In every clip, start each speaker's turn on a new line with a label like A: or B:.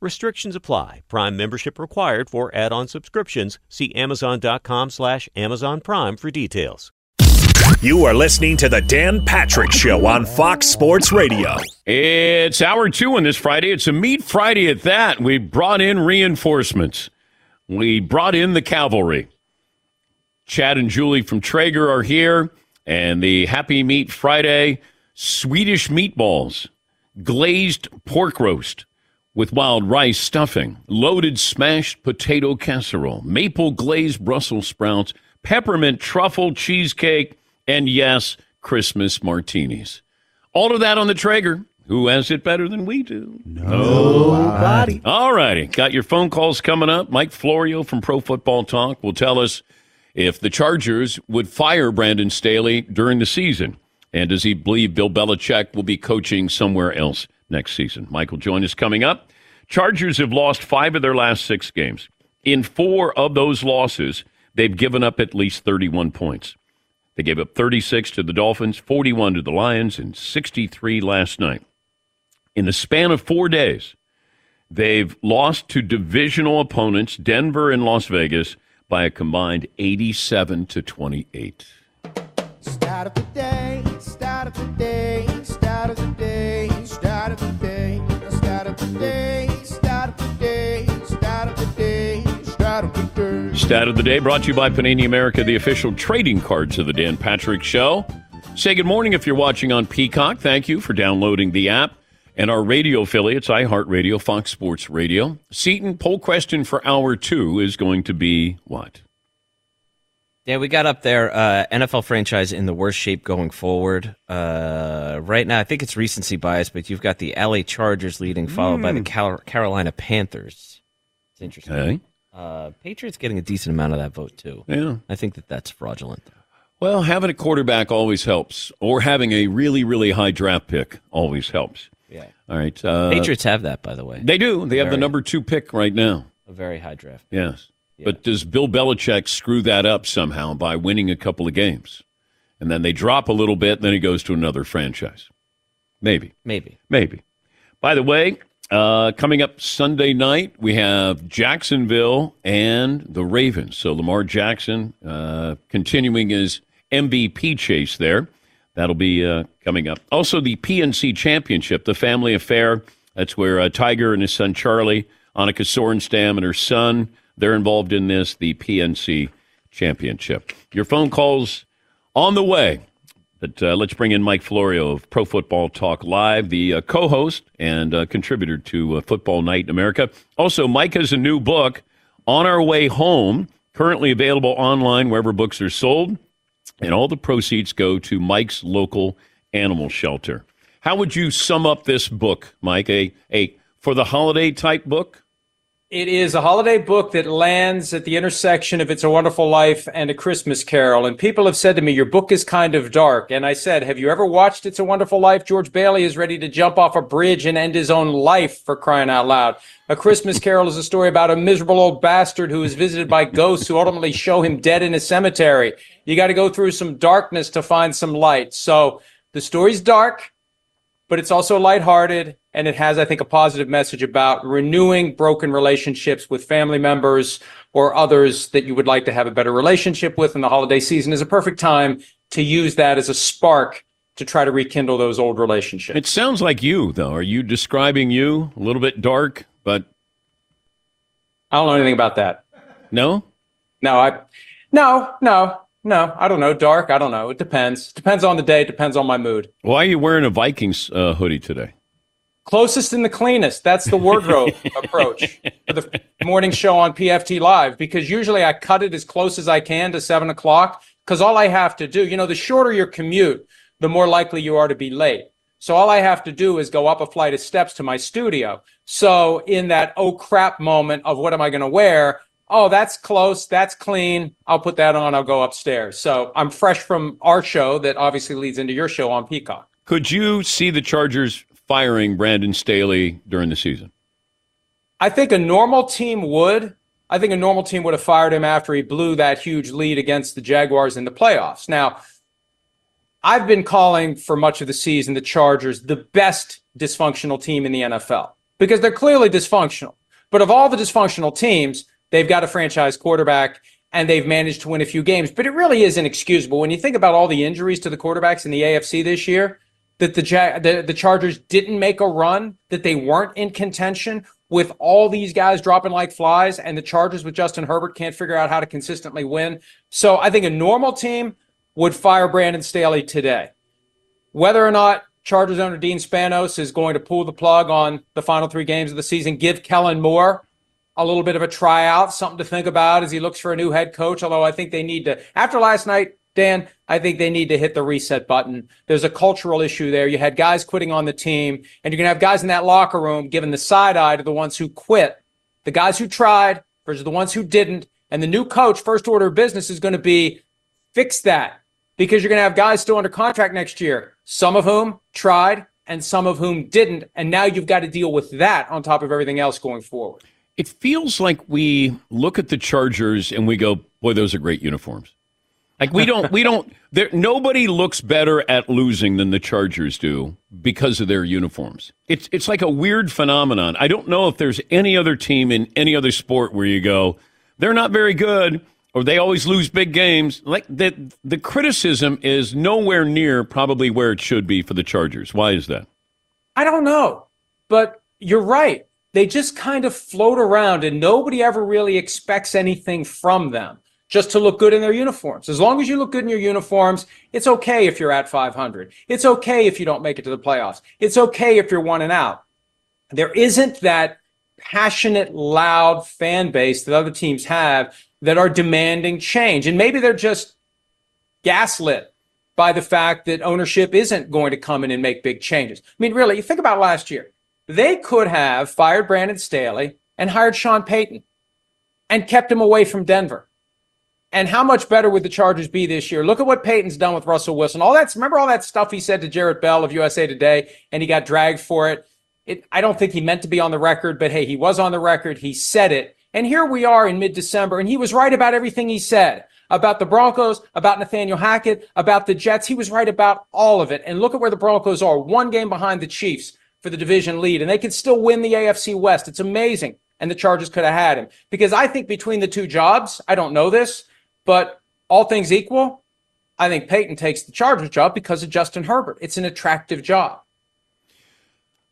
A: Restrictions apply. Prime membership required for add-on subscriptions. See Amazon.com slash Amazon Prime for details.
B: You are listening to the Dan Patrick Show on Fox Sports Radio.
C: It's hour two on this Friday. It's a meat Friday at that. We brought in reinforcements. We brought in the cavalry. Chad and Julie from Traeger are here, and the Happy Meat Friday Swedish meatballs, glazed pork roast with wild rice stuffing, loaded smashed potato casserole, maple glazed Brussels sprouts, peppermint truffle cheesecake, and yes, Christmas martinis. All of that on the Traeger. Who has it better than we do?
D: Nobody.
C: All righty. Got your phone calls coming up. Mike Florio from Pro Football Talk will tell us if the Chargers would fire Brandon Staley during the season. And does he believe Bill Belichick will be coaching somewhere else next season? Michael join us coming up. Chargers have lost five of their last six games. In four of those losses, they've given up at least 31 points. They gave up 36 to the Dolphins, 41 to the Lions, and 63 last night. In the span of four days, they've lost to divisional opponents, Denver and Las Vegas, by a combined 87 to 28.
D: Start of the day, start of the day, start of the day,
C: Stat of the day brought to you by Panini America, the official trading cards of the Dan Patrick Show. Say good morning if you're watching on Peacock. Thank you for downloading the app. And our radio affiliates, iHeartRadio, Fox Sports Radio. Seton, poll question for hour two is going to be what?
E: Yeah, we got up there. Uh, NFL franchise in the worst shape going forward. Uh, right now, I think it's recency bias, but you've got the LA Chargers leading, followed by the Cal- Carolina Panthers. It's interesting.
C: Okay.
E: Uh, Patriots getting a decent amount of that vote too.
C: Yeah.
E: I think that that's fraudulent.
C: Well, having a quarterback always helps, or having a really, really high draft pick always helps.
E: Yeah.
C: All right. Uh,
E: Patriots have that, by the way.
C: They do. They have the number two pick right now.
E: A very high draft.
C: Yes. But does Bill Belichick screw that up somehow by winning a couple of games? And then they drop a little bit, and then he goes to another franchise. Maybe.
E: Maybe.
C: Maybe. By the way, uh, coming up Sunday night, we have Jacksonville and the Ravens. So Lamar Jackson uh, continuing his MVP chase there. That'll be uh, coming up. Also, the PNC Championship, the family affair. That's where uh, Tiger and his son Charlie, Annika Sorenstam and her son, they're involved in this, the PNC Championship. Your phone calls on the way. But uh, let's bring in Mike Florio of Pro Football Talk Live, the uh, co host and uh, contributor to uh, Football Night in America. Also, Mike has a new book, On Our Way Home, currently available online wherever books are sold. And all the proceeds go to Mike's local animal shelter. How would you sum up this book, Mike? A, a for the holiday type book?
F: It is a holiday book that lands at the intersection of It's a Wonderful Life and A Christmas Carol. And people have said to me, Your book is kind of dark. And I said, Have you ever watched It's a Wonderful Life? George Bailey is ready to jump off a bridge and end his own life for crying out loud. A Christmas Carol is a story about a miserable old bastard who is visited by ghosts who ultimately show him dead in a cemetery. You got to go through some darkness to find some light. So the story's dark, but it's also lighthearted and it has, I think, a positive message about renewing broken relationships with family members or others that you would like to have a better relationship with. And the holiday season is a perfect time to use that as a spark to try to rekindle those old relationships.
C: It sounds like you, though. Are you describing you a little bit dark, but
F: I don't know anything about that.
C: No,
F: no, I, no, no, no. I don't know. Dark. I don't know. It depends. Depends on the day. Depends on my mood.
C: Why are you wearing a Vikings uh, hoodie today?
F: Closest and the cleanest. That's the wardrobe approach for the morning show on PFT Live because usually I cut it as close as I can to seven o'clock because all I have to do, you know, the shorter your commute, the more likely you are to be late. So all I have to do is go up a flight of steps to my studio. So in that oh crap moment of what am I going to wear? Oh, that's close. That's clean. I'll put that on. I'll go upstairs. So I'm fresh from our show that obviously leads into your show on Peacock.
C: Could you see the Chargers firing Brandon Staley during the season?
F: I think a normal team would. I think a normal team would have fired him after he blew that huge lead against the Jaguars in the playoffs. Now, I've been calling for much of the season the Chargers the best dysfunctional team in the NFL because they're clearly dysfunctional. But of all the dysfunctional teams, they've got a franchise quarterback and they've managed to win a few games. But it really is inexcusable when you think about all the injuries to the quarterbacks in the AFC this year that the, the the Chargers didn't make a run, that they weren't in contention with all these guys dropping like flies, and the Chargers with Justin Herbert can't figure out how to consistently win. So I think a normal team would fire Brandon Staley today. Whether or not Chargers owner Dean Spanos is going to pull the plug on the final three games of the season, give Kellen Moore a little bit of a tryout, something to think about as he looks for a new head coach. Although I think they need to, after last night, Dan, I think they need to hit the reset button. There's a cultural issue there. You had guys quitting on the team, and you're going to have guys in that locker room giving the side eye to the ones who quit, the guys who tried versus the ones who didn't. And the new coach, first order of business, is going to be fix that because you're going to have guys still under contract next year, some of whom tried and some of whom didn't. And now you've got to deal with that on top of everything else going forward.
C: It feels like we look at the Chargers and we go, boy, those are great uniforms. Like we don't, we don't. There, nobody looks better at losing than the Chargers do because of their uniforms. It's it's like a weird phenomenon. I don't know if there's any other team in any other sport where you go, they're not very good, or they always lose big games. Like the the criticism is nowhere near probably where it should be for the Chargers. Why is that?
F: I don't know, but you're right. They just kind of float around, and nobody ever really expects anything from them just to look good in their uniforms. As long as you look good in your uniforms, it's okay if you're at 500. It's okay if you don't make it to the playoffs. It's okay if you're one and out. There isn't that passionate, loud fan base that other teams have that are demanding change. And maybe they're just gaslit by the fact that ownership isn't going to come in and make big changes. I mean, really, you think about last year. They could have fired Brandon Staley and hired Sean Payton and kept him away from Denver. And how much better would the Chargers be this year? Look at what Payton's done with Russell Wilson. All that's remember all that stuff he said to Jarrett Bell of USA Today, and he got dragged for it. It I don't think he meant to be on the record, but hey, he was on the record. He said it. And here we are in mid-December, and he was right about everything he said about the Broncos, about Nathaniel Hackett, about the Jets. He was right about all of it. And look at where the Broncos are, one game behind the Chiefs for the division lead, and they can still win the AFC West. It's amazing. And the Chargers could have had him because I think between the two jobs, I don't know this, but all things equal, I think Payton takes the Chargers job because of Justin Herbert. It's an attractive job.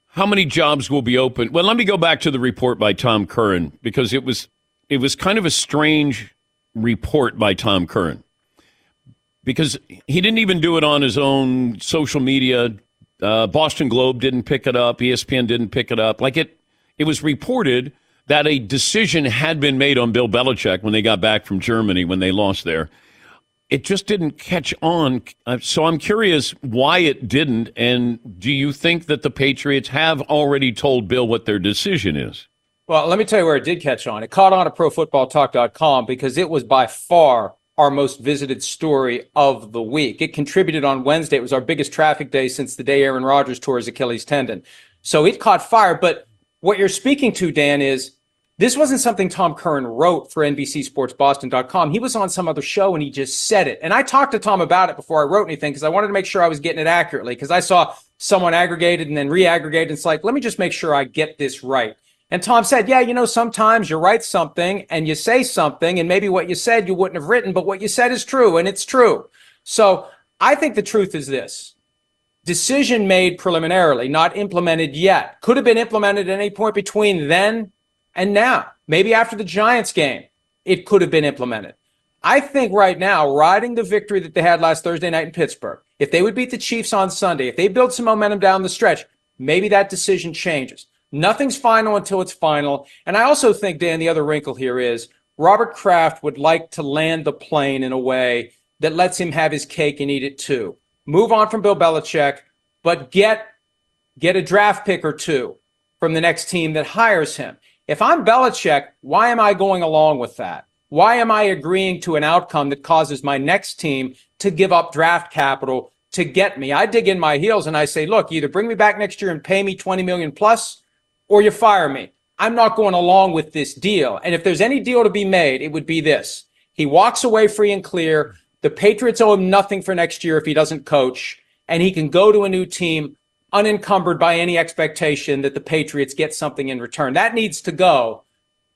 C: How many jobs will be open? Well, let me go back to the report by Tom Curran because it was it was kind of a strange report by Tom Curran because he didn't even do it on his own social media. Uh, Boston Globe didn't pick it up. ESPN didn't pick it up. Like it, it was reported that a decision had been made on Bill Belichick when they got back from Germany when they lost there. It just didn't catch on. Uh, so I'm curious why it didn't. And do you think that the Patriots have already told Bill what their decision is?
F: Well, let me tell you where it did catch on. It caught on at profootballtalk.com because it was by far our most visited story of the week. It contributed on Wednesday. It was our biggest traffic day since the day Aaron Rodgers tore his Achilles tendon. So it caught fire. But what you're speaking to, Dan, is this wasn't something Tom Curran wrote for NBCSportsBoston.com. He was on some other show and he just said it. And I talked to Tom about it before I wrote anything because I wanted to make sure I was getting it accurately because I saw someone aggregated and then re-aggregated. It's like, let me just make sure I get this right. And Tom said, yeah, you know, sometimes you write something and you say something and maybe what you said you wouldn't have written, but what you said is true and it's true. So I think the truth is this. Decision made preliminarily, not implemented yet. Could have been implemented at any point between then and now. Maybe after the Giants game, it could have been implemented. I think right now, riding the victory that they had last Thursday night in Pittsburgh, if they would beat the Chiefs on Sunday, if they build some momentum down the stretch, maybe that decision changes. Nothing's final until it's final. And I also think, Dan, the other wrinkle here is Robert Kraft would like to land the plane in a way that lets him have his cake and eat it too. Move on from Bill Belichick, but get get a draft pick or two from the next team that hires him. If I'm Belichick, why am I going along with that? Why am I agreeing to an outcome that causes my next team to give up draft capital to get me? I dig in my heels and I say, look, either bring me back next year and pay me 20 million plus or you fire me. I'm not going along with this deal. And if there's any deal to be made, it would be this. He walks away free and clear. The Patriots owe him nothing for next year if he doesn't coach, and he can go to a new team unencumbered by any expectation that the Patriots get something in return. That needs to go.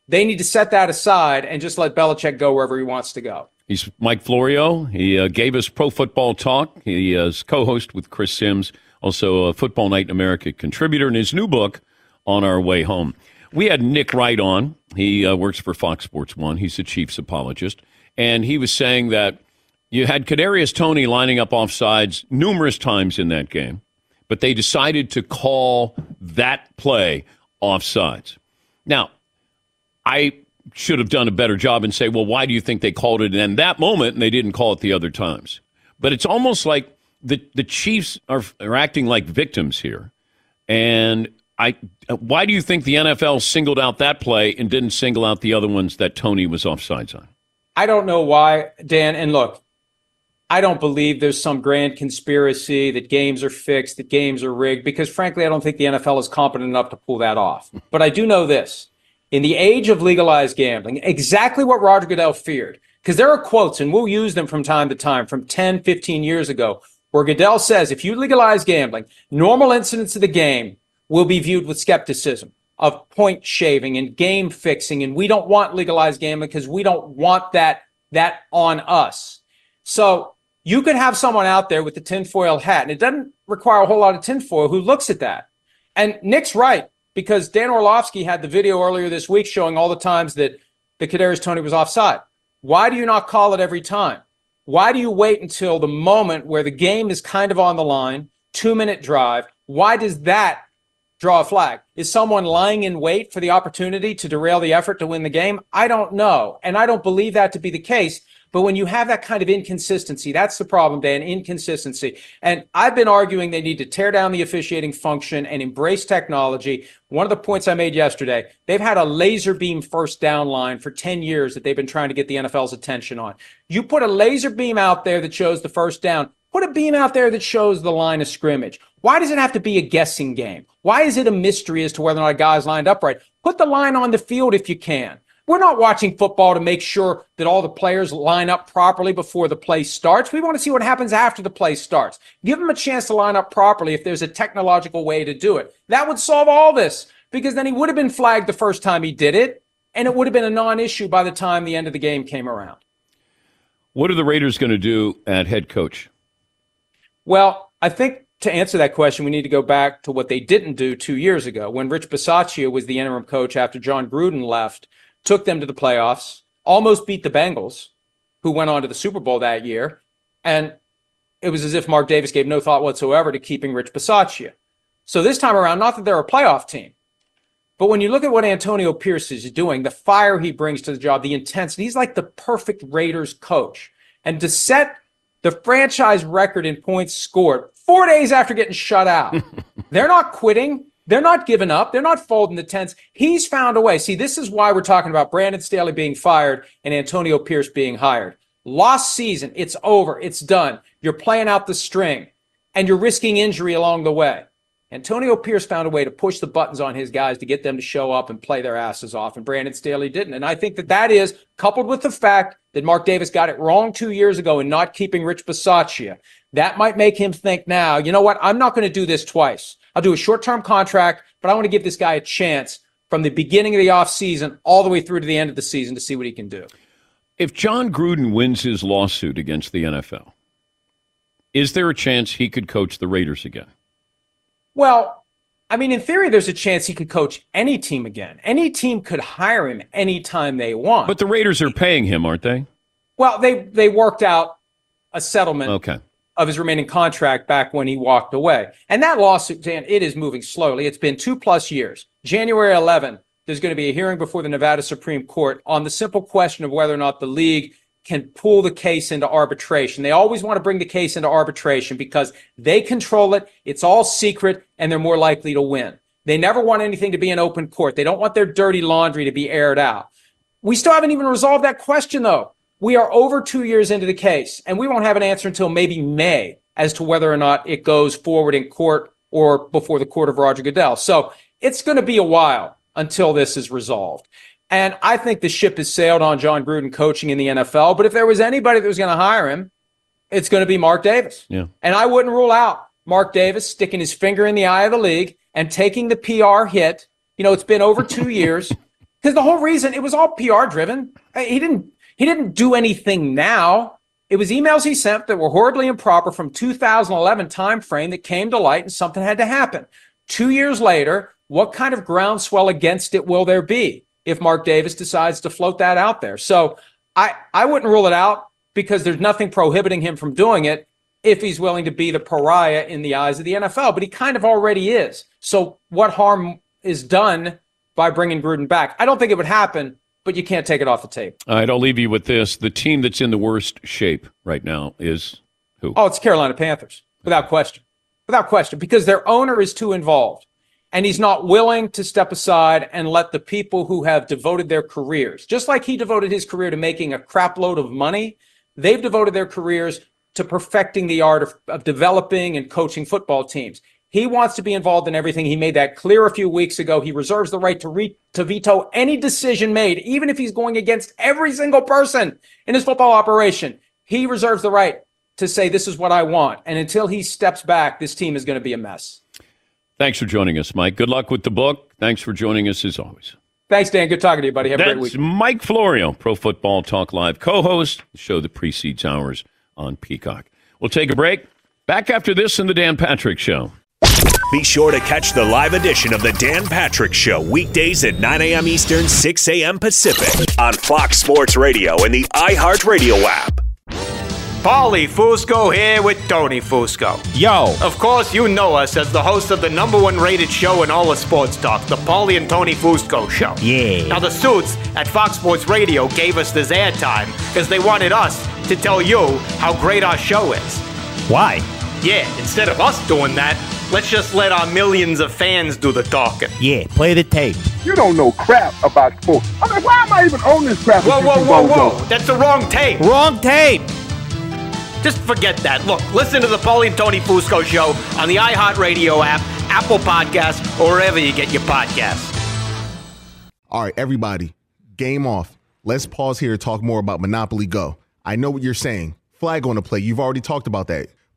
F: They need to set that aside and just let Belichick go wherever he wants to go.
C: He's Mike Florio. He uh, gave us Pro Football Talk. He is co-host with Chris Sims, also a Football Night in America contributor. In his new book, On Our Way Home, we had Nick Wright on. He uh, works for Fox Sports One. He's the Chiefs apologist, and he was saying that you had Kadarius Toney lining up offsides numerous times in that game, but they decided to call that play offsides. Now, I should have done a better job and say, well, why do you think they called it in that moment and they didn't call it the other times? But it's almost like the the Chiefs are, are acting like victims here. And I, why do you think the NFL singled out that play and didn't single out the other ones that Toney was offsides on?
F: I don't know why, Dan. And look, I don't believe there's some grand conspiracy that games are fixed, that games are rigged, because frankly, I don't think the NFL is competent enough to pull that off. Mm-hmm. But I do know this in the age of legalized gambling, exactly what Roger Goodell feared. Because there are quotes, and we'll use them from time to time from 10, 15 years ago, where Goodell says if you legalize gambling, normal incidents of the game will be viewed with skepticism of point shaving and game fixing. And we don't want legalized gambling because we don't want that, that on us. So you could have someone out there with the tinfoil hat, and it doesn't require a whole lot of tinfoil who looks at that. And Nick's right because Dan Orlovsky had the video earlier this week showing all the times that the Kadarius Toney was offside. Why do you not call it every time? Why do you wait until the moment where the game is kind of on the line, two minute drive? Why does that draw a flag? Is someone lying in wait for the opportunity to derail the effort to win the game? I don't know. And I don't believe that to be the case. But when you have that kind of inconsistency, that's the problem, Dan, inconsistency. And I've been arguing they need to tear down the officiating function and embrace technology. One of the points I made yesterday, they've had a laser beam first down line for 10 years that they've been trying to get the NFL's attention on. You put a laser beam out there that shows the first down, put a beam out there that shows the line of scrimmage. Why does it have to be a guessing game? Why is it a mystery as to whether or not a guy's lined up right? Put the line on the field if you can. We're not watching football to make sure that all the players line up properly before the play starts. We want to see what happens after the play starts. Give them a chance to line up properly if there's a technological way to do it. That would solve all this because then he would have been flagged the first time he did it, and it would have been a non issue by the time the end of the game came around.
C: What are the Raiders going to do at head coach?
F: Well, I think to answer that question, we need to go back to what they didn't do two years ago when Rich Bisaccia was the interim coach after Jon Gruden left took them to the playoffs, almost beat the Bengals, who went on to the Super Bowl that year. And it was as if Mark Davis gave no thought whatsoever to keeping Rich Bisaccia. So this time around, not that they're a playoff team, but when you look at what Antonio Pierce is doing, the fire he brings to the job, the intensity, he's like the perfect Raiders coach. And to set the franchise record in points scored four days after getting shut out, they're not quitting They're not giving up. They're not folding the tents. He's found a way. See, this is why we're talking about Brandon Staley being fired and Antonio Pierce being hired. Lost season. It's over. It's done. You're playing out the string and you're risking injury along the way. Antonio Pierce found a way to push the buttons on his guys to get them to show up and play their asses off, and Brandon Staley didn't. And I think that that is coupled with the fact that Mark Davis got it wrong two years ago in not keeping Rich Bisaccia. That might make him think now, you know what? I'm not going to do this twice. I'll do a short term contract, but I want to give this guy a chance from the beginning of the offseason all the way through to the end of the season to see what he can do.
C: If Jon Gruden wins his lawsuit against the NFL, is there a chance he could coach the Raiders again?
F: Well, I mean, in theory, there's a chance he could coach any team again. Any team could hire him anytime they want.
C: But the Raiders are paying him, aren't they?
F: Well, they they worked out a settlement
C: Okay.
F: Of his remaining contract back when he walked away. And that lawsuit, Dan, it is moving slowly. It's been two plus years. January 11, there's going to be a hearing before the Nevada Supreme Court on the simple question of whether or not the league can pull the case into arbitration. They always want to bring the case into arbitration because they control it. It's all secret and they're more likely to win. They never want anything to be in open court. They don't want their dirty laundry to be aired out. We still haven't even resolved that question though. We are over two years into the case and we won't have an answer until maybe May as to whether or not it goes forward in court or before the court of Roger Goodell. So it's going to be a while until this is resolved. And I think the ship has sailed on Jon Gruden coaching in the NFL. But if there was anybody that was going to hire him, it's going to be Mark Davis.
C: Yeah.
F: And I wouldn't rule out Mark Davis sticking his finger in the eye of the league and taking the PR hit. You know, it's been over two years because the whole reason it was all PR driven. He didn't he didn't do anything now. It was emails he sent that were horribly improper from 2011 timeframe that came to light and something had to happen. Two years later, what kind of groundswell against it will there be if Mark Davis decides to float that out there? So I, I wouldn't rule it out because there's nothing prohibiting him from doing it if he's willing to be the pariah in the eyes of the NFL, but he kind of already is. So what harm is done by bringing Gruden back? I don't think it would happen, but you can't take it off the tape.
C: All right, I'll leave you with this. The team that's in the worst shape right now is who?
F: Oh, it's Carolina Panthers, without question. Without question, because their owner is too involved. And he's not willing to step aside and let the people who have devoted their careers, just like he devoted his career to making a crapload of money, they've devoted their careers to perfecting the art of, of developing and coaching football teams. He wants to be involved in everything. He made that clear a few weeks ago. He reserves the right to re- to veto any decision made, even if he's going against every single person in his football operation. He reserves the right to say, This is what I want. And until he steps back, this team is going to be a mess.
C: Thanks for joining us, Mike. Good luck with the book. Thanks for joining us as always.
F: Thanks, Dan. Good talking to you, buddy. Have a great
C: That's
F: week.
C: Mike Florio, Pro Football Talk Live co-host, the show that precedes ours on Peacock. We'll take a break. Back after this in the Dan Patrick Show.
B: Be sure to catch the live edition of the Dan Patrick Show weekdays at 9 a.m. Eastern, 6 a.m. Pacific on Fox Sports Radio and the iHeartRadio app.
G: Paulie Fusco here with Tony Fusco.
H: Yo.
G: Of course, you know us as the host of the number one rated show in all of sports talk, the Paulie and Tony Fusco Show.
H: Yeah.
G: Now, the suits at Fox Sports Radio gave us this airtime because they wanted us to tell you how great our show is.
H: Why?
G: Yeah, instead of us doing that, let's just let our millions of fans do the talking.
H: Yeah, play the tape.
I: You don't know crap about sports. I mean, why am I even on this crap?
G: Whoa,
I: with you
G: whoa, whoa,
I: bozos?
G: whoa. That's the wrong tape.
H: Wrong tape.
G: Just forget that. Look, listen to the Paulie and Tony Fusco show on the iHeartRadio app, Apple Podcasts, or wherever you get your podcasts.
J: All right, everybody, game off. Let's pause here to talk more about Monopoly Go. I know what you're saying. Flag on the play. You've already talked about that.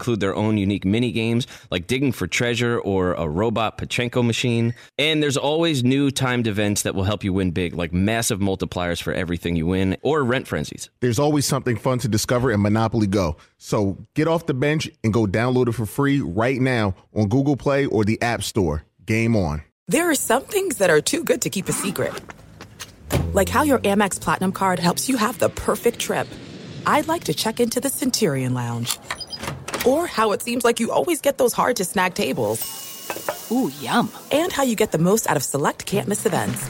E: include their own unique mini games like digging for treasure or a robot Pachinko machine. And there's always new timed events that will help you win big, like massive multipliers for everything you win or rent frenzies.
J: There's always something fun to discover in Monopoly Go. So get off the bench and go download it for free right now on Google Play or the App Store. Game on.
K: There are some things that are too good to keep a secret. Like how your Amex Platinum card helps you have the perfect trip. I'd like to check into the Centurion Lounge. Or how it seems like you always get those hard to snag tables. Ooh, yum. And how you get the most out of select can't miss events.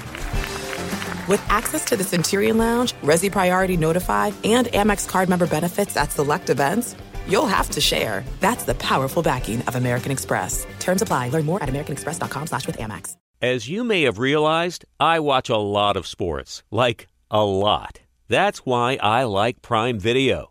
K: With access to the Centurion Lounge, Resy Priority Notify, and Amex card member benefits at select events, you'll have to share. That's the powerful backing of American Express. Terms apply. Learn more at americanexpress.com slash with Amex.
A: As you may have realized, I watch a lot of sports. Like, a lot. That's why I like Prime Video.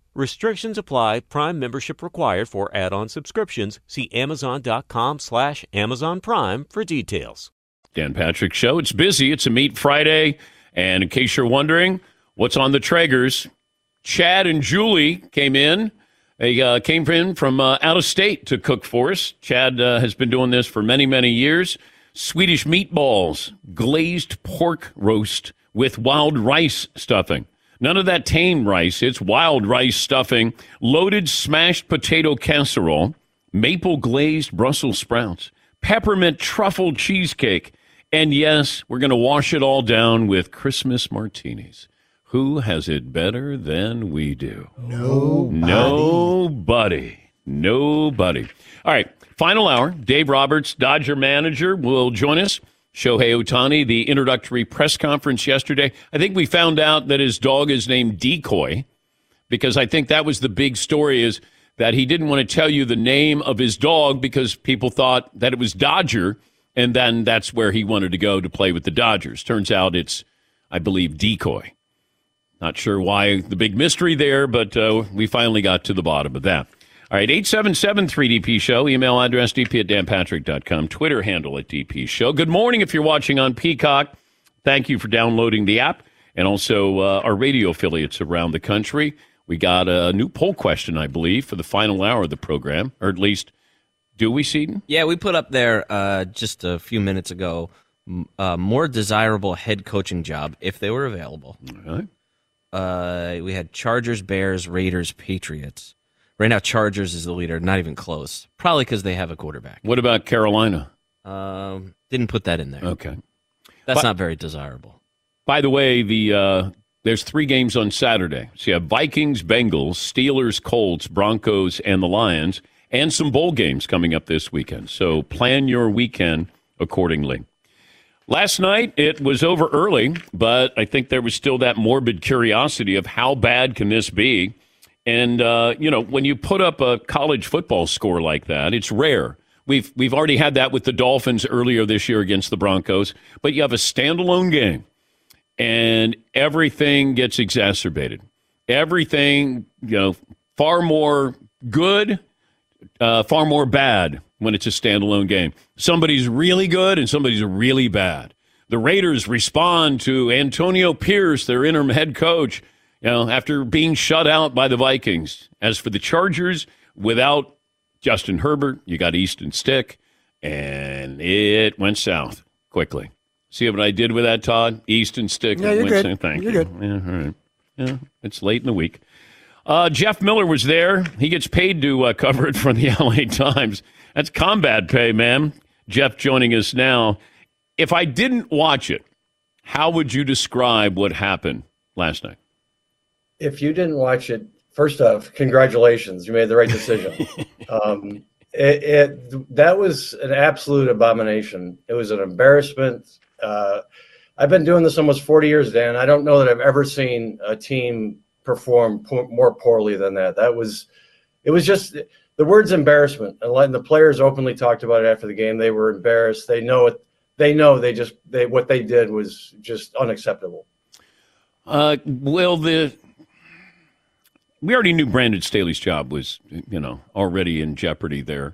A: Restrictions apply. Prime membership required for add-on subscriptions. See Amazon.com slash Amazon Prime for details.
C: Dan Patrick Show. It's busy. It's a Meat Friday. And in case you're wondering, what's on the Traegers? Chad and Julie came in. They uh, came in from uh, out of state to cook for us. Chad uh, has been doing this for many, many years. Swedish meatballs, glazed pork roast with wild rice stuffing. None of that tame rice. It's wild rice stuffing, loaded smashed potato casserole, maple glazed Brussels sprouts, peppermint truffle cheesecake, and yes, we're going to wash it all down with Christmas martinis. Who has it better than we do?
D: Nobody.
C: Nobody. Nobody. All right. Final hour. Dave Roberts, Dodger manager, will join us. Shohei Ohtani, the introductory press conference yesterday. I think we found out that his dog is named Decoy because I think that was the big story is that he didn't want to tell you the name of his dog because people thought that it was Dodger and then that's where he wanted to go to play with the Dodgers. Turns out it's, I believe, Decoy. Not sure why the big mystery there, but uh, we finally got to the bottom of that. All right, 877 3DP Show. Email address dp at danpatrick.com. Twitter handle at DP Show. Good morning if you're watching on Peacock. Thank you for downloading the app and also uh, our radio affiliates around the country. We got a new poll question, I believe, for the final hour of the program, or at least, do we, Seton?
E: Yeah, we put up there uh, just a few minutes ago uh, more desirable head coaching job if they were available.
C: All right.
E: Uh, we had Chargers, Bears, Raiders, Patriots. Right now, Chargers is the leader, not even close. Probably because they have a quarterback.
C: What about Carolina?
E: Um, didn't put that in there.
C: Okay.
E: That's
C: But-
E: not very desirable.
C: By the way, the uh, there's three games on Saturday. So you have Vikings, Bengals, Steelers, Colts, Broncos, and the Lions, and some bowl games coming up this weekend. So plan your weekend accordingly. Last night it was over early, but I think there was still that morbid curiosity of how bad can this be. And uh, you know, when you put up a college football score like that, it's rare. We've we've already had that with the Dolphins earlier this year against the Broncos, but you have a standalone game and everything gets exacerbated. Everything, you know, far more good, uh, far more bad when it's a standalone game. Somebody's really good and somebody's really bad. The Raiders respond to Antonio Pierce, their interim head coach, you know, after being shut out by the Vikings. As for the Chargers, without Justin Herbert, you got Easton Stick, and it went south quickly. See what I did with that, Todd? Easton Stick.
D: Yeah, you're good.
C: Thank
D: You're
C: you.
D: good.
C: Yeah, all right. Yeah, it's late in the week. Uh, Jeff Miller was there. He gets paid to uh, cover it for the LA Times. That's combat pay, man. Jeff joining us now. If I didn't watch it, how would you describe what happened last night?
L: If you didn't watch it, first off, congratulations, you made the right decision. um, it, it that was an absolute abomination. It was an embarrassment. Uh, I've been doing this almost 40 years, Dan. I don't know that I've ever seen a team perform po- more poorly than that. That was, it was just the word's embarrassment. And the players openly talked about it after the game. They were embarrassed. They know it. They know they just they what they did was just unacceptable.
C: Uh, well, the we already knew Brandon Staley's job was, you know, already in jeopardy there.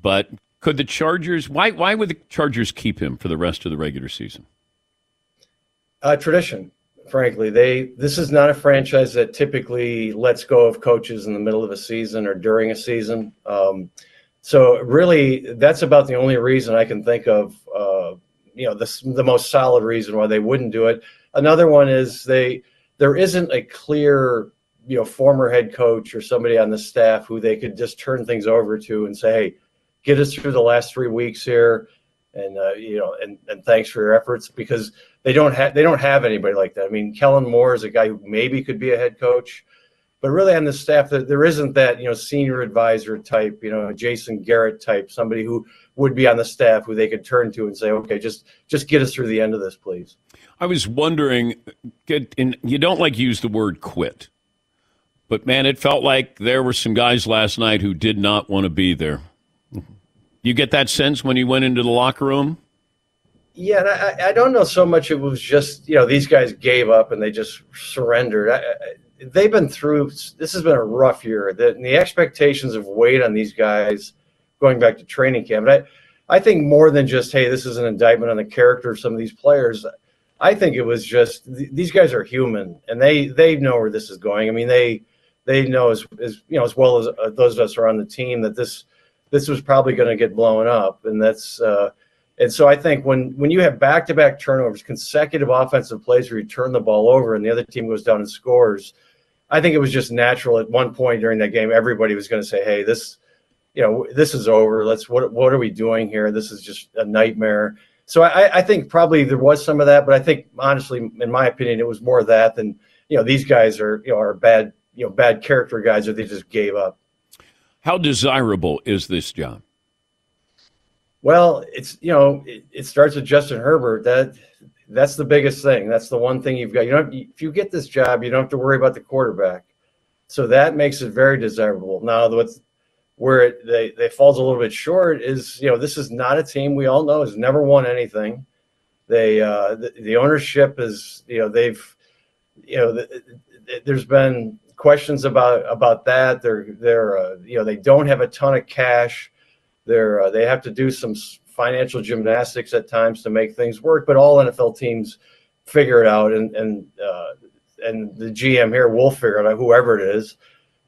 C: But could the Chargers? Why? Why would the Chargers keep him for the rest of the regular season?
L: Uh, tradition, frankly. They this is not a franchise that typically lets go of coaches in the middle of a season or during a season. Um, so really, that's about the only reason I can think of. Uh, you know, the the most solid reason why they wouldn't do it. Another one is they there isn't a clear you know former head coach or somebody on the staff who they could just turn things over to and say, hey, get us through the last three weeks here, and uh, you know, and and thanks for your efforts because they don't have they don't have anybody like that. I mean, Kellen Moore is a guy who maybe could be a head coach, but really on the staff that there isn't that you know senior advisor type, you know, Jason Garrett type, somebody who would be on the staff who they could turn to and say, okay, just just get us through the end of this, please.
C: I was wondering, and you don't like use the word quit, but man, it felt like there were some guys last night who did not want to be there. You get that sense when you went into the locker room?
L: Yeah, and I, I don't know so much. It was just you know these guys gave up and they just surrendered. I, I, they've been through. This has been a rough year. The, the expectations of weight on these guys going back to training camp. But I, I think more than just hey, this is an indictment on the character of some of these players. I think it was just th- these guys are human and they they know where this is going. I mean they they know as, as you know as well as uh, those of us are on the team that this this was probably going to get blown up, and that's. Uh, and so I think when when you have back to back turnovers, consecutive offensive plays where you turn the ball over and the other team goes down and scores, I think it was just natural at one point during that game. Everybody was going to say, "Hey, this, you know, this is over. Let's what what are we doing here? This is just a nightmare." So I, I think probably there was some of that, but I think honestly, in my opinion, it was more that than you know these guys are you know are bad you know bad character guys or they just gave up.
C: How desirable is this job?
L: Well, it's you know it, it, starts with Justin Herbert. That that's the biggest thing. That's the one thing you've got. You don't if you get this job, you don't have to worry about the quarterback. So that makes it very desirable. Now, what's where it, they they falls a little bit short is you know this is not a team we all know has never won anything. They uh, the, the ownership is you know they've you know the, there's been questions about about that. They're they're uh, you know they don't have a ton of cash. They're uh, they have to do some financial gymnastics at times to make things work. But all NFL teams figure it out, and and uh, and the GM here will figure it out, whoever it is.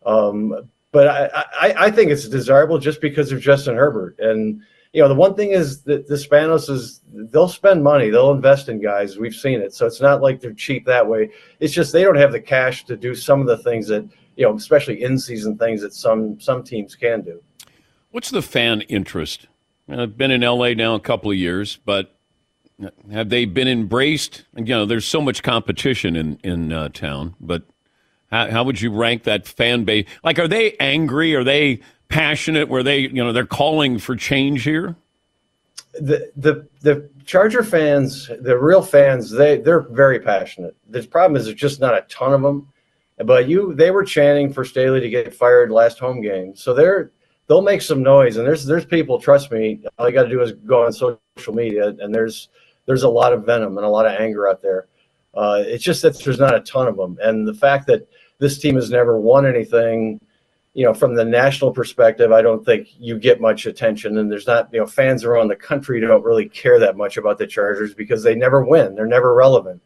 L: Um, but I, I, I think it's desirable just because of Justin Herbert. And you know the one thing is that the Spanos is they'll spend money, they'll invest in guys. We've seen it, so it's not like they're cheap that way. It's just they don't have the cash to do some of the things that you know, especially in season things that some some teams can do.
C: What's the fan interest? I've been in LA now a couple of years, but have they been embraced? You know, there's so much competition in in uh, town, but how, how would you rank that fan base? Like, are they angry? Are they passionate? Where they, you know, they're calling for change here?
L: The the the Charger fans, the real fans, they they're very passionate. The problem is there's just not a ton of them. But you, they were chanting for Staley to get fired last home game, so they're they'll make some noise. And there's there's people, trust me, all you got to do is go on social media, and there's there's a lot of venom and a lot of anger out there. Uh, it's just that there's not a ton of them, and the fact that this team has never won anything, you know, from the national perspective, I don't think you get much attention. And there's not, you know, fans around the country don't really care that much about the Chargers because they never win. They're never relevant.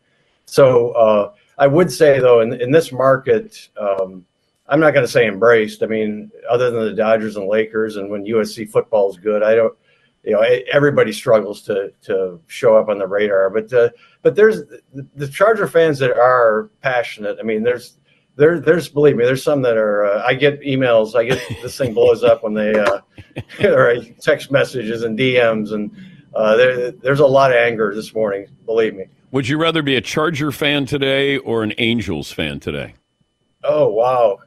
L: So uh, I would say though, in in this market. Um, I'm not going to say embraced. I mean, other than the Dodgers and Lakers, and when USC football is good, I don't. You know, everybody struggles to to show up on the radar, but uh, but there's the Charger fans that are passionate. I mean, there's there there's believe me, there's some that are. Uh, I get emails. I get this thing blows up when they uh, or text messages and DMs, and uh, there, there's a lot of anger this morning. Believe me.
C: Would you rather be a Charger fan today or an Angels fan today?
L: Oh wow,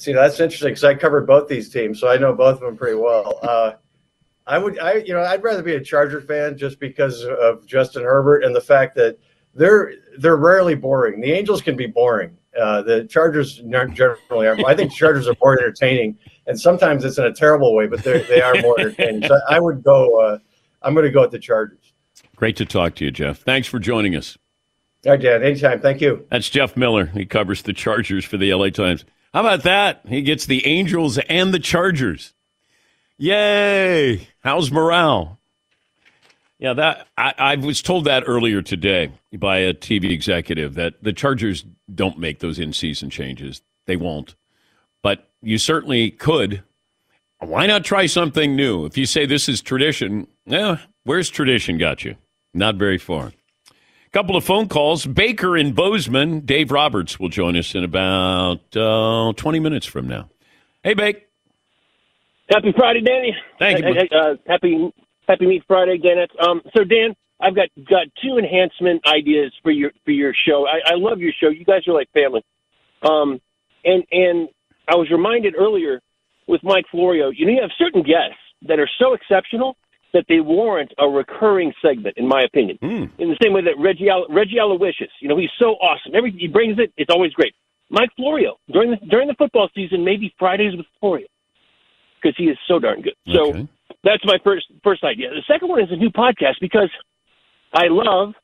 L: See, that's interesting because I covered both these teams, so I know both of them pretty well. Uh, I would, I you know, I'd rather be a Charger fan just because of Justin Herbert and the fact that they're they're rarely boring. The Angels can be boring. Uh, the Chargers aren't generally are. I think Chargers are more entertaining, and sometimes it's in a terrible way, but they they are more entertaining. So I would go. Uh, I'm going to go with the Chargers.
C: Great to talk to you, Jeff. Thanks for joining us.
L: All right, Dan. Anytime. Thank you.
C: That's Jeff Miller. He covers the Chargers for the LA Times. How about that? He gets the Angels and the Chargers. Yay! How's morale? Yeah, that I, I was told that earlier today by a TV executive that the Chargers don't make those in-season changes. They won't, but you certainly could. Why not try something new? If you say this is tradition, yeah, where's tradition got you? Not very far. Couple of phone calls. Baker in Bozeman. Dave Roberts will join us in about uh, 20 minutes from now. Hey, Bake.
M: Happy Friday, Danny.
C: Thank you.
M: Uh, happy Happy Meat Friday, Dan. Um, so Dan, I've got got two enhancement ideas for your for your show. I, I love your show. You guys are like family. Um, and and I was reminded earlier with Mike Florio. You know, you have certain guests that are so exceptional that they warrant a recurring segment, in my opinion.
C: Hmm.
M: In the same way that Reggie Reggie Aloysius, you know, he's so awesome. Every he brings it, it's always great. Mike Florio during the during the football season, maybe Fridays with Florio because he is so darn good. So that's my first first idea. The second one is a new podcast because I love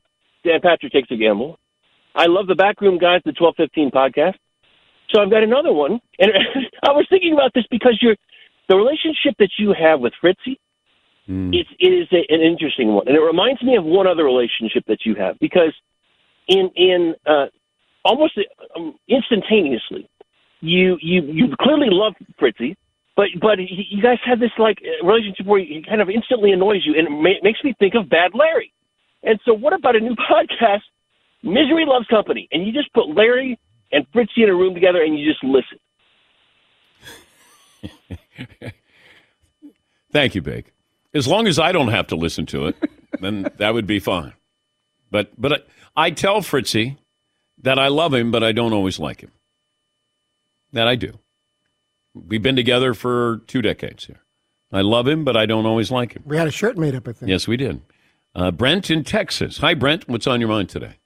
M: Dan Patrick takes a gamble. I love the Backroom Guys, the twelve fifteen podcast. So I've got another one, and I was thinking about this because you're the relationship that you have with Fritzy. It's it is a, an interesting one, and it reminds me of one other relationship that you have because in in uh, almost um, instantaneously, you you you clearly love Fritzy, but but he- you guys have this like relationship where he kind of instantly annoys you, and it ma- makes me think of Bad Larry. And so, what about a new podcast, Misery Loves Company, and you just put Larry and Fritzy in a room together, and you just listen.
C: Thank you, Big. As long as I don't have to listen to it, then that would be fine. But but I, I tell Fritzy that I love him, but I don't always like him. That I do. We've been together for two decades here. I love him, but I don't always like him.
N: We had a shirt made up, I think.
C: Yes, we did. Uh, Brent in Texas. Hi, Brent. What's on your mind today?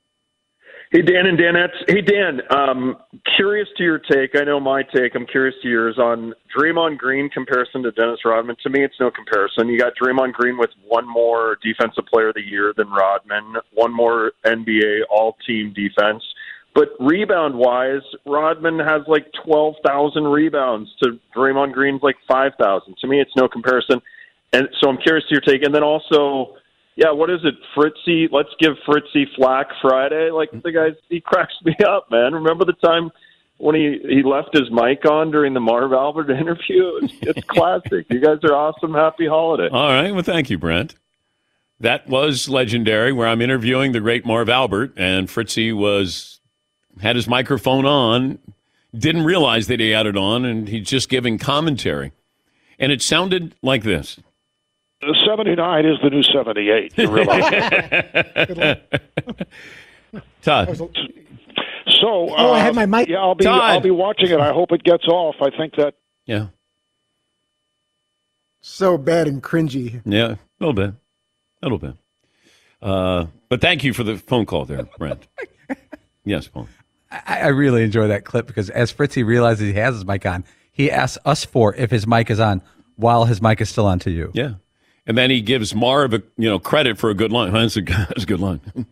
O: Hey, Dan and Danettes. Hey, Dan, um, curious to your take. I know my take. I'm curious to yours on Draymond Green comparison to Dennis Rodman. To me, it's no comparison. You got Draymond Green with one more Defensive Player of the Year than Rodman, one more NBA All Team defense. But rebound wise, Rodman has like 12,000 rebounds to Draymond Green's like 5,000. To me, it's no comparison. And so I'm curious to your take. And then also, yeah, what is it, Fritzy? Let's give Fritzy flack Friday. Like the guys, he cracks me up, man. Remember the time when he he left his mic on during the Marv Albert interview? It's, it's classic. You guys are awesome. Happy holiday.
C: All right. Well, thank you, Brent. That was legendary, where I'm interviewing the great Marv Albert, and Fritzy was had his microphone on, didn't realize that he had it on, and he's just giving commentary, and it sounded like this.
P: The 79 is the new 78. You realize?
C: Todd.
P: So,
N: Oh, I
P: uh,
N: had my mic-
P: Yeah, I'll be
N: Todd.
P: I'll be watching it. I hope it gets off. I think that
C: Yeah.
N: So bad and cringy.
C: Yeah, a little bit, a little bit. Uh, but thank you for the phone call there, Brent. yes, Paul.
Q: I, I really enjoy that clip because as Fritzy realizes he has his mic on, he asks us for if his mic is on while his mic is still on to you.
C: Yeah, and then he gives Marv a you know credit for a good line. That's a, that's a good line.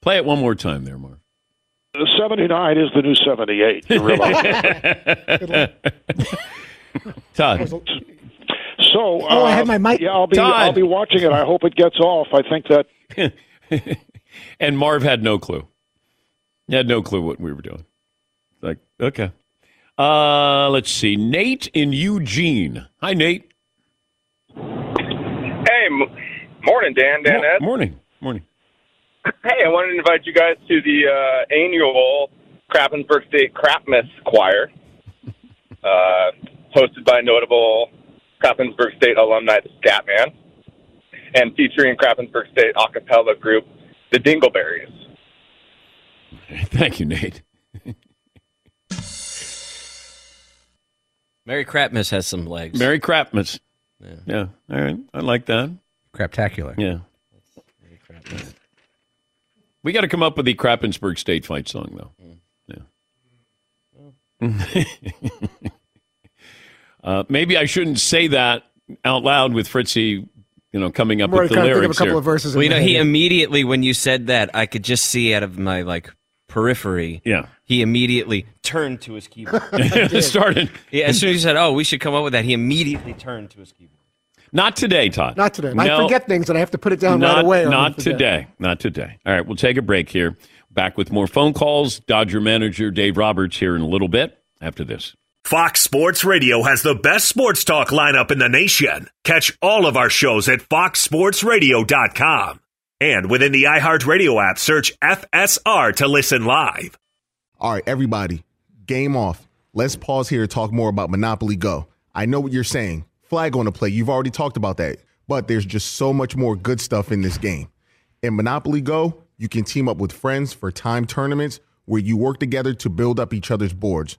C: Play it one more time, there, Marv.
P: 79 is the new 78. You?
C: Todd.
P: So, uh,
N: Oh, I had my mic-
P: Yeah, I'll be
C: Todd.
P: I'll be watching it. I hope it gets off. I think that
C: and Marv had no clue. He had no clue what we were doing. Like, okay. Uh, let's see. Nate in Eugene. Hi, Nate.
R: Hey, m- morning, Dan. Dan Ed.
C: Morning. Morning.
R: Hey, I wanted to invite you guys to the uh, annual Krappensburg State Crapmas Choir, uh, hosted by notable Krappensburg State alumni, the Scatman, and featuring Krappensburg State a cappella group, the Dingleberries.
C: Thank you, Nate.
E: Mary Crapmas has some legs.
C: Merry Crapmas. Yeah. yeah. All right. I like that.
Q: Craptacular.
C: Yeah. We got to come up with the Krappensburg State fight song, though. uh, maybe I shouldn't say that out loud with Fritzy, you know, coming up
N: I'm
C: with the
N: already kind of thinking of
C: lyrics
N: a couple
C: here.
N: of verses.
E: Well, you know, he
N: head.
E: immediately when you said that, I could just see out of my like periphery.
C: Yeah.
E: He immediately turned to his keyboard.
C: Started.
E: Yeah, as soon as you said, "Oh, we should come up with that," he immediately turned to his keyboard.
C: Not today, Todd.
N: Not today. I forget things and I have to put it down
C: not,
N: right away.
C: Not today. Not today. All right, we'll take a break here. Back with more phone calls. Dodger manager Dave Roberts here in a little bit after this.
B: Fox Sports Radio has the best sports talk lineup in the nation. Catch all of our shows at foxsportsradio.com. And within the iHeartRadio app, search FSR to listen live.
J: All right, everybody, game off. Let's pause here to talk more about Monopoly Go. I know what you're saying. Flag on the play. You've already talked about that. But there's just so much more good stuff in this game. In Monopoly Go, you can team up with friends for time tournaments where you work together to build up each other's boards.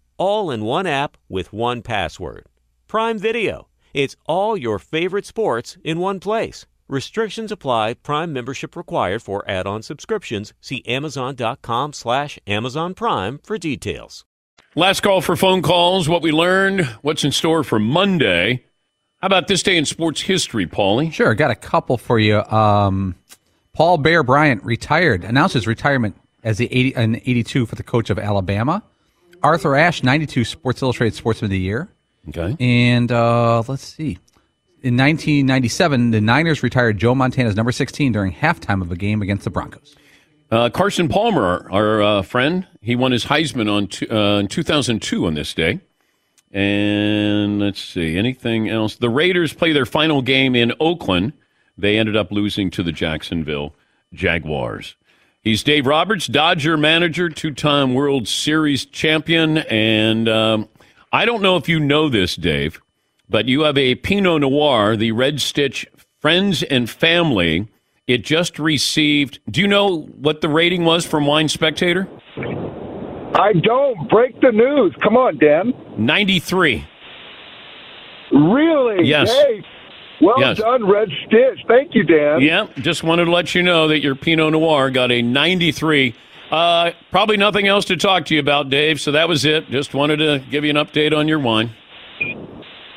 A: All in one app with one password. Prime Video. It's all your favorite sports in one place. Restrictions apply. Prime membership required for add-on subscriptions. See Amazon.com slash Amazon Prime for details.
C: Last call for phone calls. What we learned. What's in store for Monday. How about this day in sports history, Paulie?
Q: Sure, got a couple for you. Um, Paul Bear Bryant retired, announced his retirement as the 80, an 82 for the coach of Alabama. Arthur Ashe, 92 Sports Illustrated Sportsman of the Year.
C: Okay.
Q: And uh, let's see. In 1997, the Niners retired Joe Montana's number 16 during halftime of a game against the Broncos.
C: Uh, Carson Palmer, our uh, friend, he won his Heisman on t- uh, in 2002 on this day. And let's see, anything else? The Raiders play their final game in Oakland. They ended up losing to the Jacksonville Jaguars. He's Dave Roberts, Dodger manager, two time World Series champion. And um, I don't know if you know this, Dave, but you have a Pinot Noir, the Red Stitch Friends and Family. It just received. Do you know what the rating was from Wine Spectator?
I: I don't break the news. Come on, Dan.
C: 93.
I: Really?
C: Yes.
I: Hey, well
C: Yes.
I: done, Red Stitch. Thank you, Dan.
C: Yeah, just wanted to let you know that your Pinot Noir got a 93. Uh, probably nothing else to talk to you about, Dave. So that was it. Just wanted to give you an update on your wine.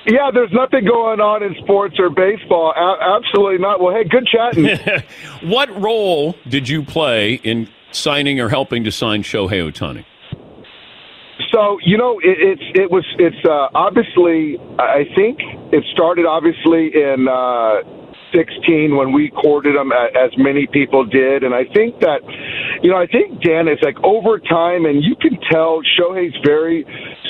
I: Yeah, there's nothing going on in sports or baseball. A- absolutely not. Well, hey, good chatting.
C: what role did you play in signing or helping to sign Shohei Ohtani?
I: So you know, it, it's it was it's uh, obviously I think it started obviously in uh, 16 when we courted him, as many people did. And I think that, you know, I think Dan is like over time, and you can tell Shohei's very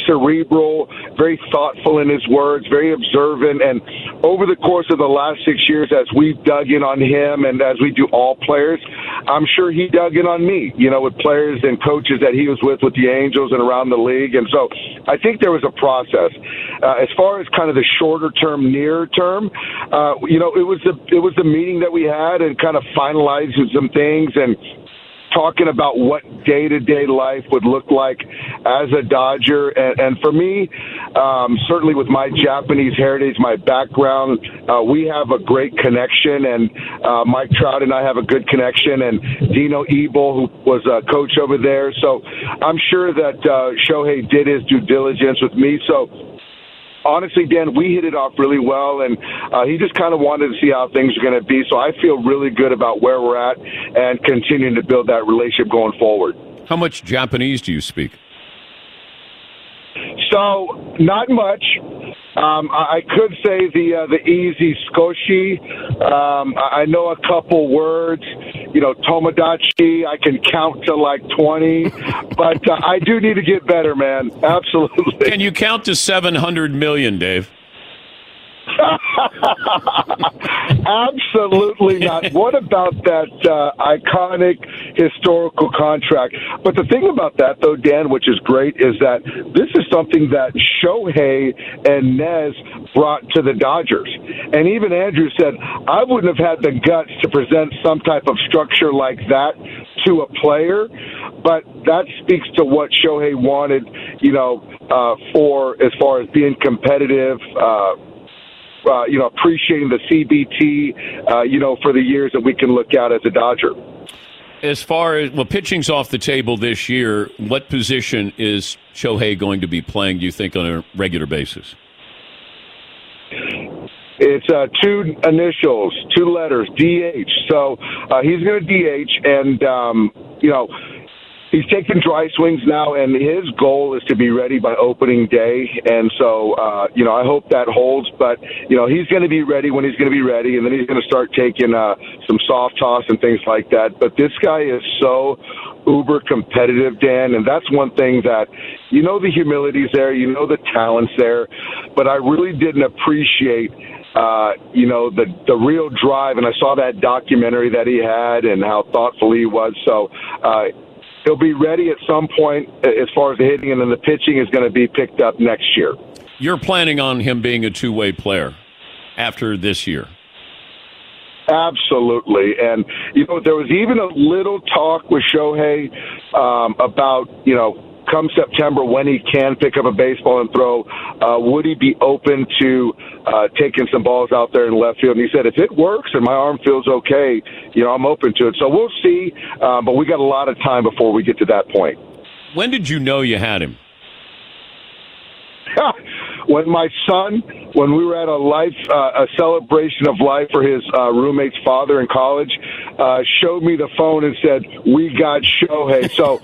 I: cerebral, very thoughtful in his words, very observant. And over the course of the last six years, as we've dug in on him and as we do all players, I'm sure he dug in on me, you know, with players and coaches that he was with with the Angels and around the league. And so I think there was a process. Uh, as far as kind of the shorter term, near term, uh, you know, it was the it was the meeting that we had and kind of finalizing some things and talking about what day to day life would look like as a Dodger. And, and for me, um, certainly with my Japanese heritage, my background, uh, we have a great connection. And uh, Mike Trout and I have a good connection. And Dino Ebel, who was a coach over there. So I'm sure that uh, Shohei did his due diligence with me. So honestly, Dan, we hit it off really well, and uh, he just kind of wanted to see how things are going to be. So I feel really good about where we're at and continuing to build that relationship going forward.
C: How much Japanese do you speak?
I: So not much. Um, I could say the uh, the easy skoshi. Um, I know a couple words. You know, tomodachi. I can count to like twenty, but uh, I do need to get better, man. Absolutely.
C: Can you count to 700 million, Dave?
I: Absolutely not. What about that uh, iconic historical contract? But the thing about that, though, Dan, which is great, is that this is something that Shohei and Nez brought to the Dodgers. And even Andrew said, I wouldn't have had the guts to present some type of structure like that to a player, but that speaks to what Shohei wanted, you know, uh, for as far as being competitive. Uh, uh, you know, appreciating the CBT, uh, you know, for the years that we can look out as a Dodger.
C: As far as well, pitching's off the table this year. What position is Shohei going to be playing? Do you think on a regular basis?
I: It's uh, two initials, two letters, DH. So uh, he's going to DH, and um, you know he's taking dry swings now, and his goal is to be ready by opening day. And so, uh, you know, I hope that holds. But you know, he's going to be ready when he's going to be ready, and then he's going to start taking uh, some soft toss and things like that. But this guy is so uber competitive, Dan, and that's one thing that you know the humility's there, you know the talent's there, but I really didn't appreciate uh, you know, the the real drive. And I saw that documentary that he had and how thoughtful he was. So uh, he'll be ready at some point as far as the hitting, and then the pitching is going to be picked up next year.
C: You're planning on him being a two way player after this year.
I: Absolutely. And, you know, there was even a little talk with Shohei um, about, you know, come September when he can pick up a baseball and throw, uh, would he be open to uh, taking some balls out there in left field? And he said, if it works and my arm feels okay, you know, I'm open to it. So we'll see. Uh, but we got a lot of time before we get to that point.
C: When did you know you had him?
I: when my son, when we were at a life, uh, a celebration of life for his uh, roommate's father in college, uh, showed me the phone and said, "We got Shohei." So,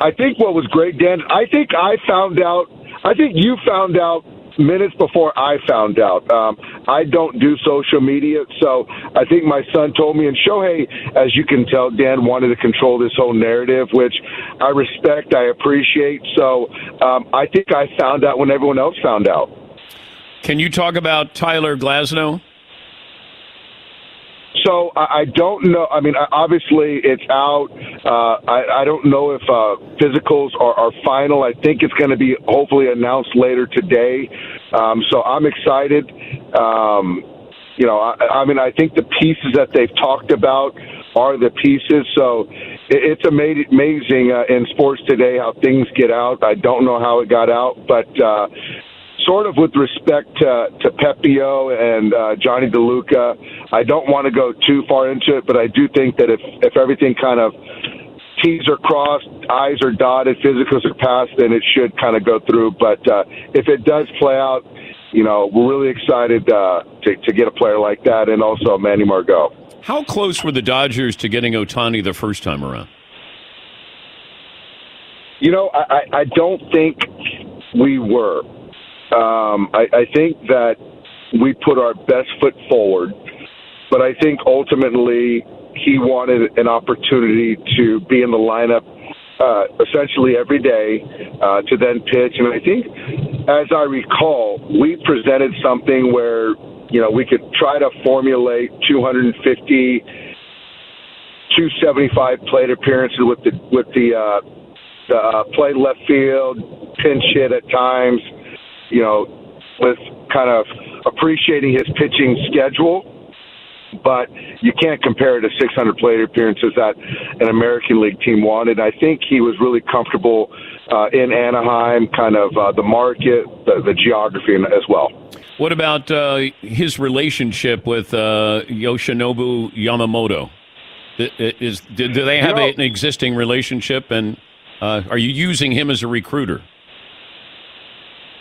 I: I think what was great, Dan. I think I found out. I think you found out minutes before I found out. Um, I don't do social media, so I think my son told me. And Shohei, as you can tell, Dan wanted to control this whole narrative, which I respect, I appreciate. So um, I think I found out when everyone else found out.
C: Can you talk about Tyler Glasnow?
I: So I, don't know. I mean, obviously it's out. Uh, I, I don't know if uh, physicals are, are final. I think it's going to be hopefully announced later today. Um, so I'm excited. Um, you know, I, I mean, I think the pieces that they've talked about are the pieces. So it, it's ama- amazing uh, in sports today how things get out. I don't know how it got out, but uh, sort of with respect to, to Pepiot and uh, Jonny DeLuca, I don't want to go too far into it, but I do think that if, if everything kind of T's are crossed, I's are dotted, physicals are passed, then it should kind of go through. But uh, if it does play out, you know, we're really excited uh, to, to get a player like that and also Manny Margot.
C: How close were the Dodgers to getting Ohtani the first time around?
I: You know, I, I, I don't think we were. Um, I, I think that we put our best foot forward. but I think ultimately he wanted an opportunity to be in the lineup uh, essentially every day uh, to then pitch. And I think, as I recall, we presented something where you know we could try to formulate 250, 275 plate appearances with the with the uh, the uh, play left field, pinch hit at times. You know, with kind of appreciating his pitching schedule but you can't compare it to 600 plate appearances that an American League team wanted. I think he was really comfortable uh, in Anaheim, kind of uh, the market, the, the geography as well.
C: What about uh, his relationship with uh, Yoshinobu Yamamoto? Is, do they have you know, an existing relationship, and uh, are you using him as a recruiter?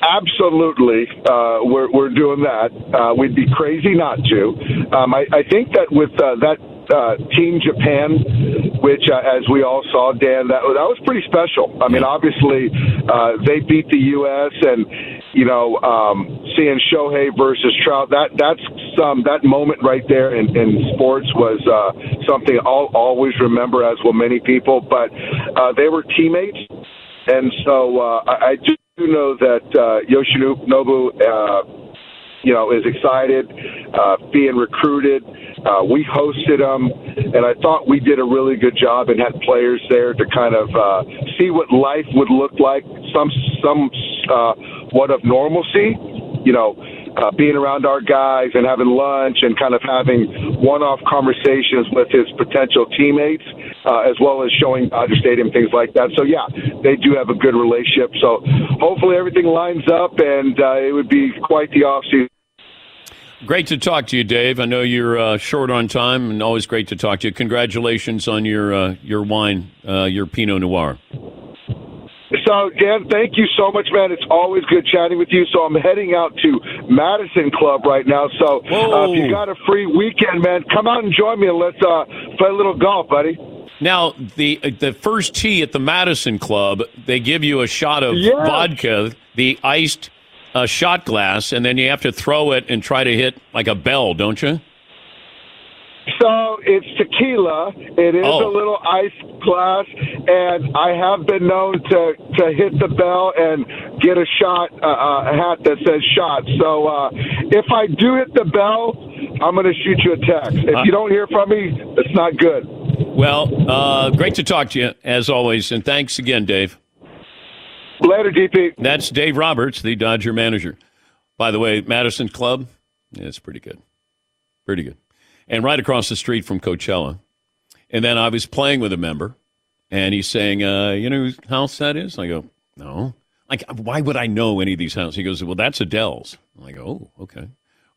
I: Absolutely, uh, we're we're doing that. Uh, we'd be crazy not to. Um, I, I think that with uh, that uh, Team Japan, which, uh, as we all saw, Dan, that that was pretty special. I mean, obviously, uh, they beat the U.S. and you know, um, seeing Shohei versus Trout, that that's some that moment right there in, in sports was uh, something I'll always remember, as will many people. But uh, they were teammates, and so uh, I, I just do know that uh, Yoshinobu, Nobu uh, you know, is excited, uh, being recruited. Uh, we hosted them, and I thought we did a really good job and had players there to kind of uh, see what life would look like, some some uh, what of normalcy, you know uh, being around our guys and having lunch and kind of having one-off conversations with his potential teammates, uh, as well as showing Dodger Stadium things like that. So yeah, they do have a good relationship. So hopefully everything lines up, and uh, it would be quite the offseason.
C: Great to talk to you, Dave. I know you're uh, short on time, and always great to talk to you. Congratulations on your uh, your wine, uh, your Pinot Noir.
I: So, Dan, thank you so much, man. It's always good chatting with you. So, I'm heading out to Madison Club right now. So, uh, if you got a free weekend, man, come out and join me and let's uh, play a little golf, buddy.
C: Now, the the first tee at the Madison Club, they give you a shot of yes. vodka, the iced uh, shot glass, and then you have to throw it and try to hit like a bell, don't you?
I: So it's tequila. It is
C: oh.
I: a little ice glass, and I have been known to to hit the bell and get a shot, uh, uh a hat that says shot. So uh, if I do hit the bell, I'm going to shoot you a text. If uh, you don't hear from me, it's not good.
C: Well, uh, great to talk to you as always, and thanks again, Dave.
I: Later, DP.
C: That's Dave Roberts, the Dodger manager. By the way, Madison Club, yeah, it's pretty good. Pretty good and right across the street from Coachella. And then I was playing with a member, and he's saying, uh, "You know whose house that is?" I go, "No." Like, why would I know any of these houses? He goes, "Well, that's Adele's." I go, "Oh, okay.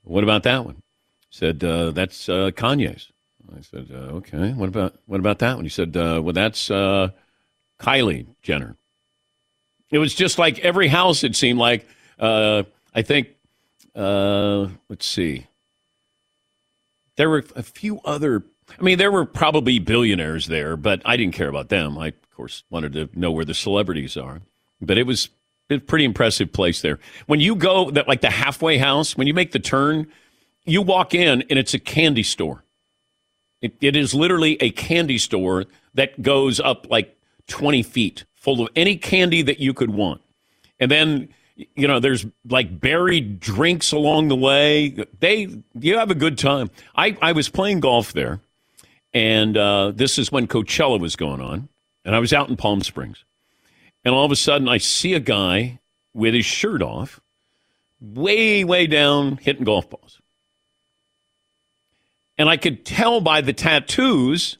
C: What about that one?" He said, uh, "That's uh, Kanye's." I said, uh, "Okay. What about what about that one?" He said, uh, "Well, that's uh, Kylie Jenner." It was just like every house. It seemed like I think. Let's see. There were a few other. I mean, there were probably billionaires there, but I didn't care about them. I, of course, wanted to know where the celebrities are. But it was a pretty impressive place there. When you go, that like the halfway house, when you make the turn, you walk in and it's a candy store. It, it is literally a candy store that goes up like 20 feet, full of any candy that you could want. And then you know, there's like buried drinks along the way. They, you have a good time. I, I was playing golf there, and uh, this is when Coachella was going on, and I was out in Palm Springs, and all of a sudden I see a guy with his shirt off, way, way down, hitting golf balls, and I could tell by the tattoos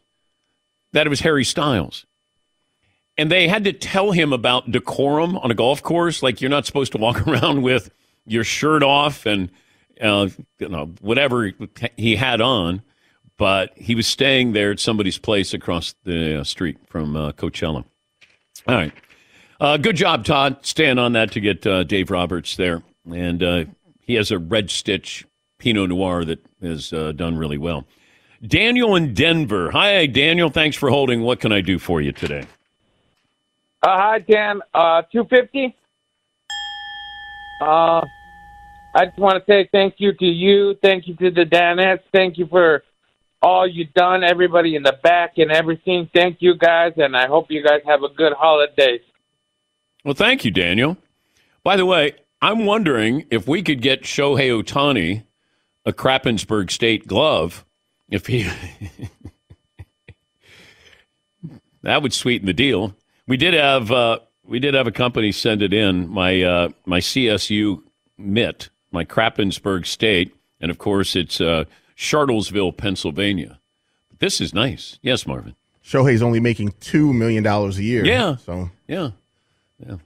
C: that it was Harry Styles and they had to tell him about decorum on a golf course. Like you're not supposed to walk around with your shirt off and uh, you know whatever he had on. But he was staying there at somebody's place across the uh, street from uh, Coachella. All right, uh, good job, Todd, staying on that to get uh, Dave Roberts there, and uh, he has a red stitch Pinot Noir that has done really well. Daniel in Denver. Hi, Daniel. Thanks for holding. What can I do for you today?
S: Uh, hi, Dan. Uh, 250. Uh, I just want to say thank you to you. Thank you to the Danettes. Thank you for all you've done, everybody in the back and everything. Thank you guys, and I hope you guys have a good holiday.
C: Well, thank you, Daniel. By the way, I'm wondering if we could get Shohei Ohtani a Krappensburg State glove. If he, that would sweeten the deal. We did have uh, we did have a company send it in my uh, my CSU mitt, my Krappensburg State, and of course it's uh, Charlottesville, Pennsylvania. This is nice. Yes, Marvin.
J: Shohei's only making two million dollars a year.
C: Yeah.
J: So
C: Yeah. Yeah.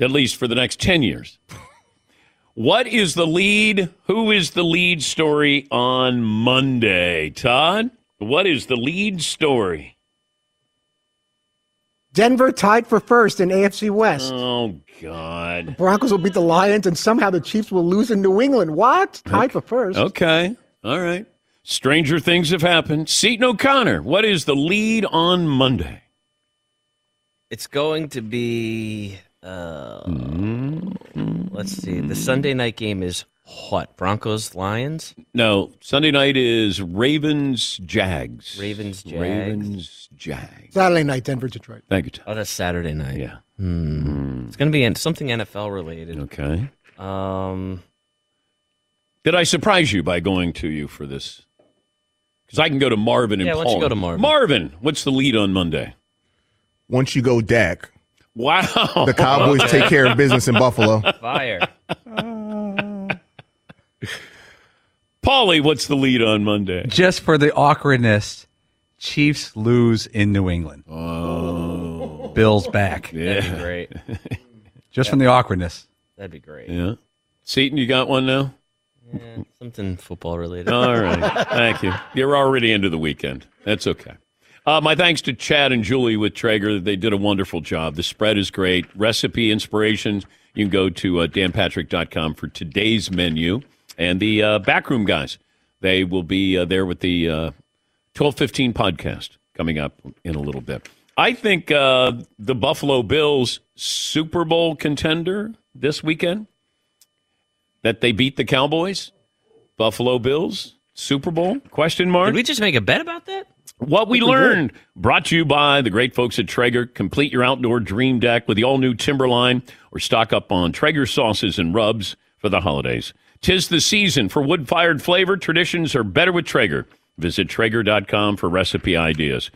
C: At least for the next 10 years. what is the lead? Who is the lead story on Monday? Todd, what is the lead story?
N: Denver tied for first in AFC West.
C: Oh, God.
N: The Broncos will beat the Lions, and somehow the Chiefs will lose in New England. What? Tied for first.
C: Okay. All right. Stranger things have happened. Seton O'Connor, what is the lead on Monday?
E: It's going to be. Uh,
C: Mm-hmm.
E: Let's see. The Sunday night game is what? Broncos Lions.
C: No, Sunday night is Ravens Jags.
E: Ravens Jags.
C: Ravens Jags.
N: Saturday night, Denver, Detroit.
C: Thank you, Tom.
E: Oh, that's Saturday night.
C: Yeah.
E: Hmm. It's going to be something NFL related.
C: Okay.
E: Um.
C: Did I surprise you by going to you for this? Because I can go to Marvin and
E: Yeah, why don't you
C: Paul.
E: go to Marvin?
C: Marvin, what's the lead on Monday?
J: once you go Dak,
C: Wow.
J: the Cowboys take care of business in Buffalo.
E: Fire.
C: Paulie, what's the lead on Monday?
Q: Just for the awkwardness, Chiefs lose in New England.
C: Oh.
Q: Bills back.
E: That'd be great.
Q: Just from the awkwardness.
E: That'd be great.
C: Yeah. Seton, you got one now?
E: Yeah, something football related.
C: All right. Thank you. You're already into the weekend. That's okay. Uh, my thanks to Chad and Julie with Traeger. They did a wonderful job. The spread is great. Recipe inspirations. You can go to uh, danpatrick.com for today's menu. And the uh, backroom guys, they will be uh, there with the uh, 1215 podcast coming up in a little bit. I think uh, the Buffalo Bills Super Bowl contender this weekend that they beat the Cowboys. Buffalo Bills Super Bowl? Question mark.
E: Did we just make a bet about that?
C: What we
E: Think we did.
C: learned brought to you by the great folks at Traeger. Complete your outdoor dream deck with the all new Timberline or stock up on Traeger sauces and rubs for the holidays. Tis the season for wood fired flavor. Traditions are better with Traeger. Visit Traeger.com for recipe ideas.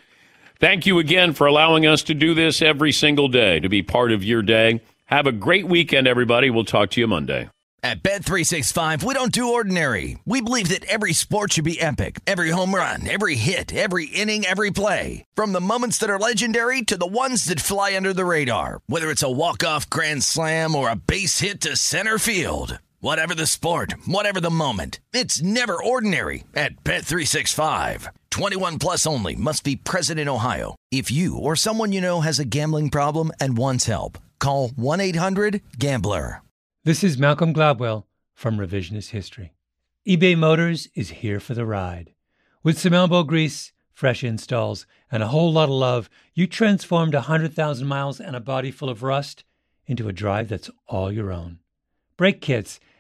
C: Thank you again for allowing us to do this every single day, to be part of your day. Have a great weekend, everybody. We'll talk to you Monday.
T: At Bet365, we don't do ordinary. We believe that every sport should be epic. Every home run, every hit, every inning, every play. From the moments that are legendary to the ones that fly under the radar. Whether it's a walk-off grand slam or a base hit to center field. Whatever the sport, whatever the moment, it's never ordinary at Bet365. 21 plus only must be present in Ohio. If you or someone you know has a gambling problem and wants help, call 1-800-GAMBLER.
U: This is Malcolm Gladwell from Revisionist History. eBay Motors is here for the ride. With some elbow grease, fresh installs, and a whole lot of love, you transformed 100,000 miles and a body full of rust into a drive that's all your own. Brake kits,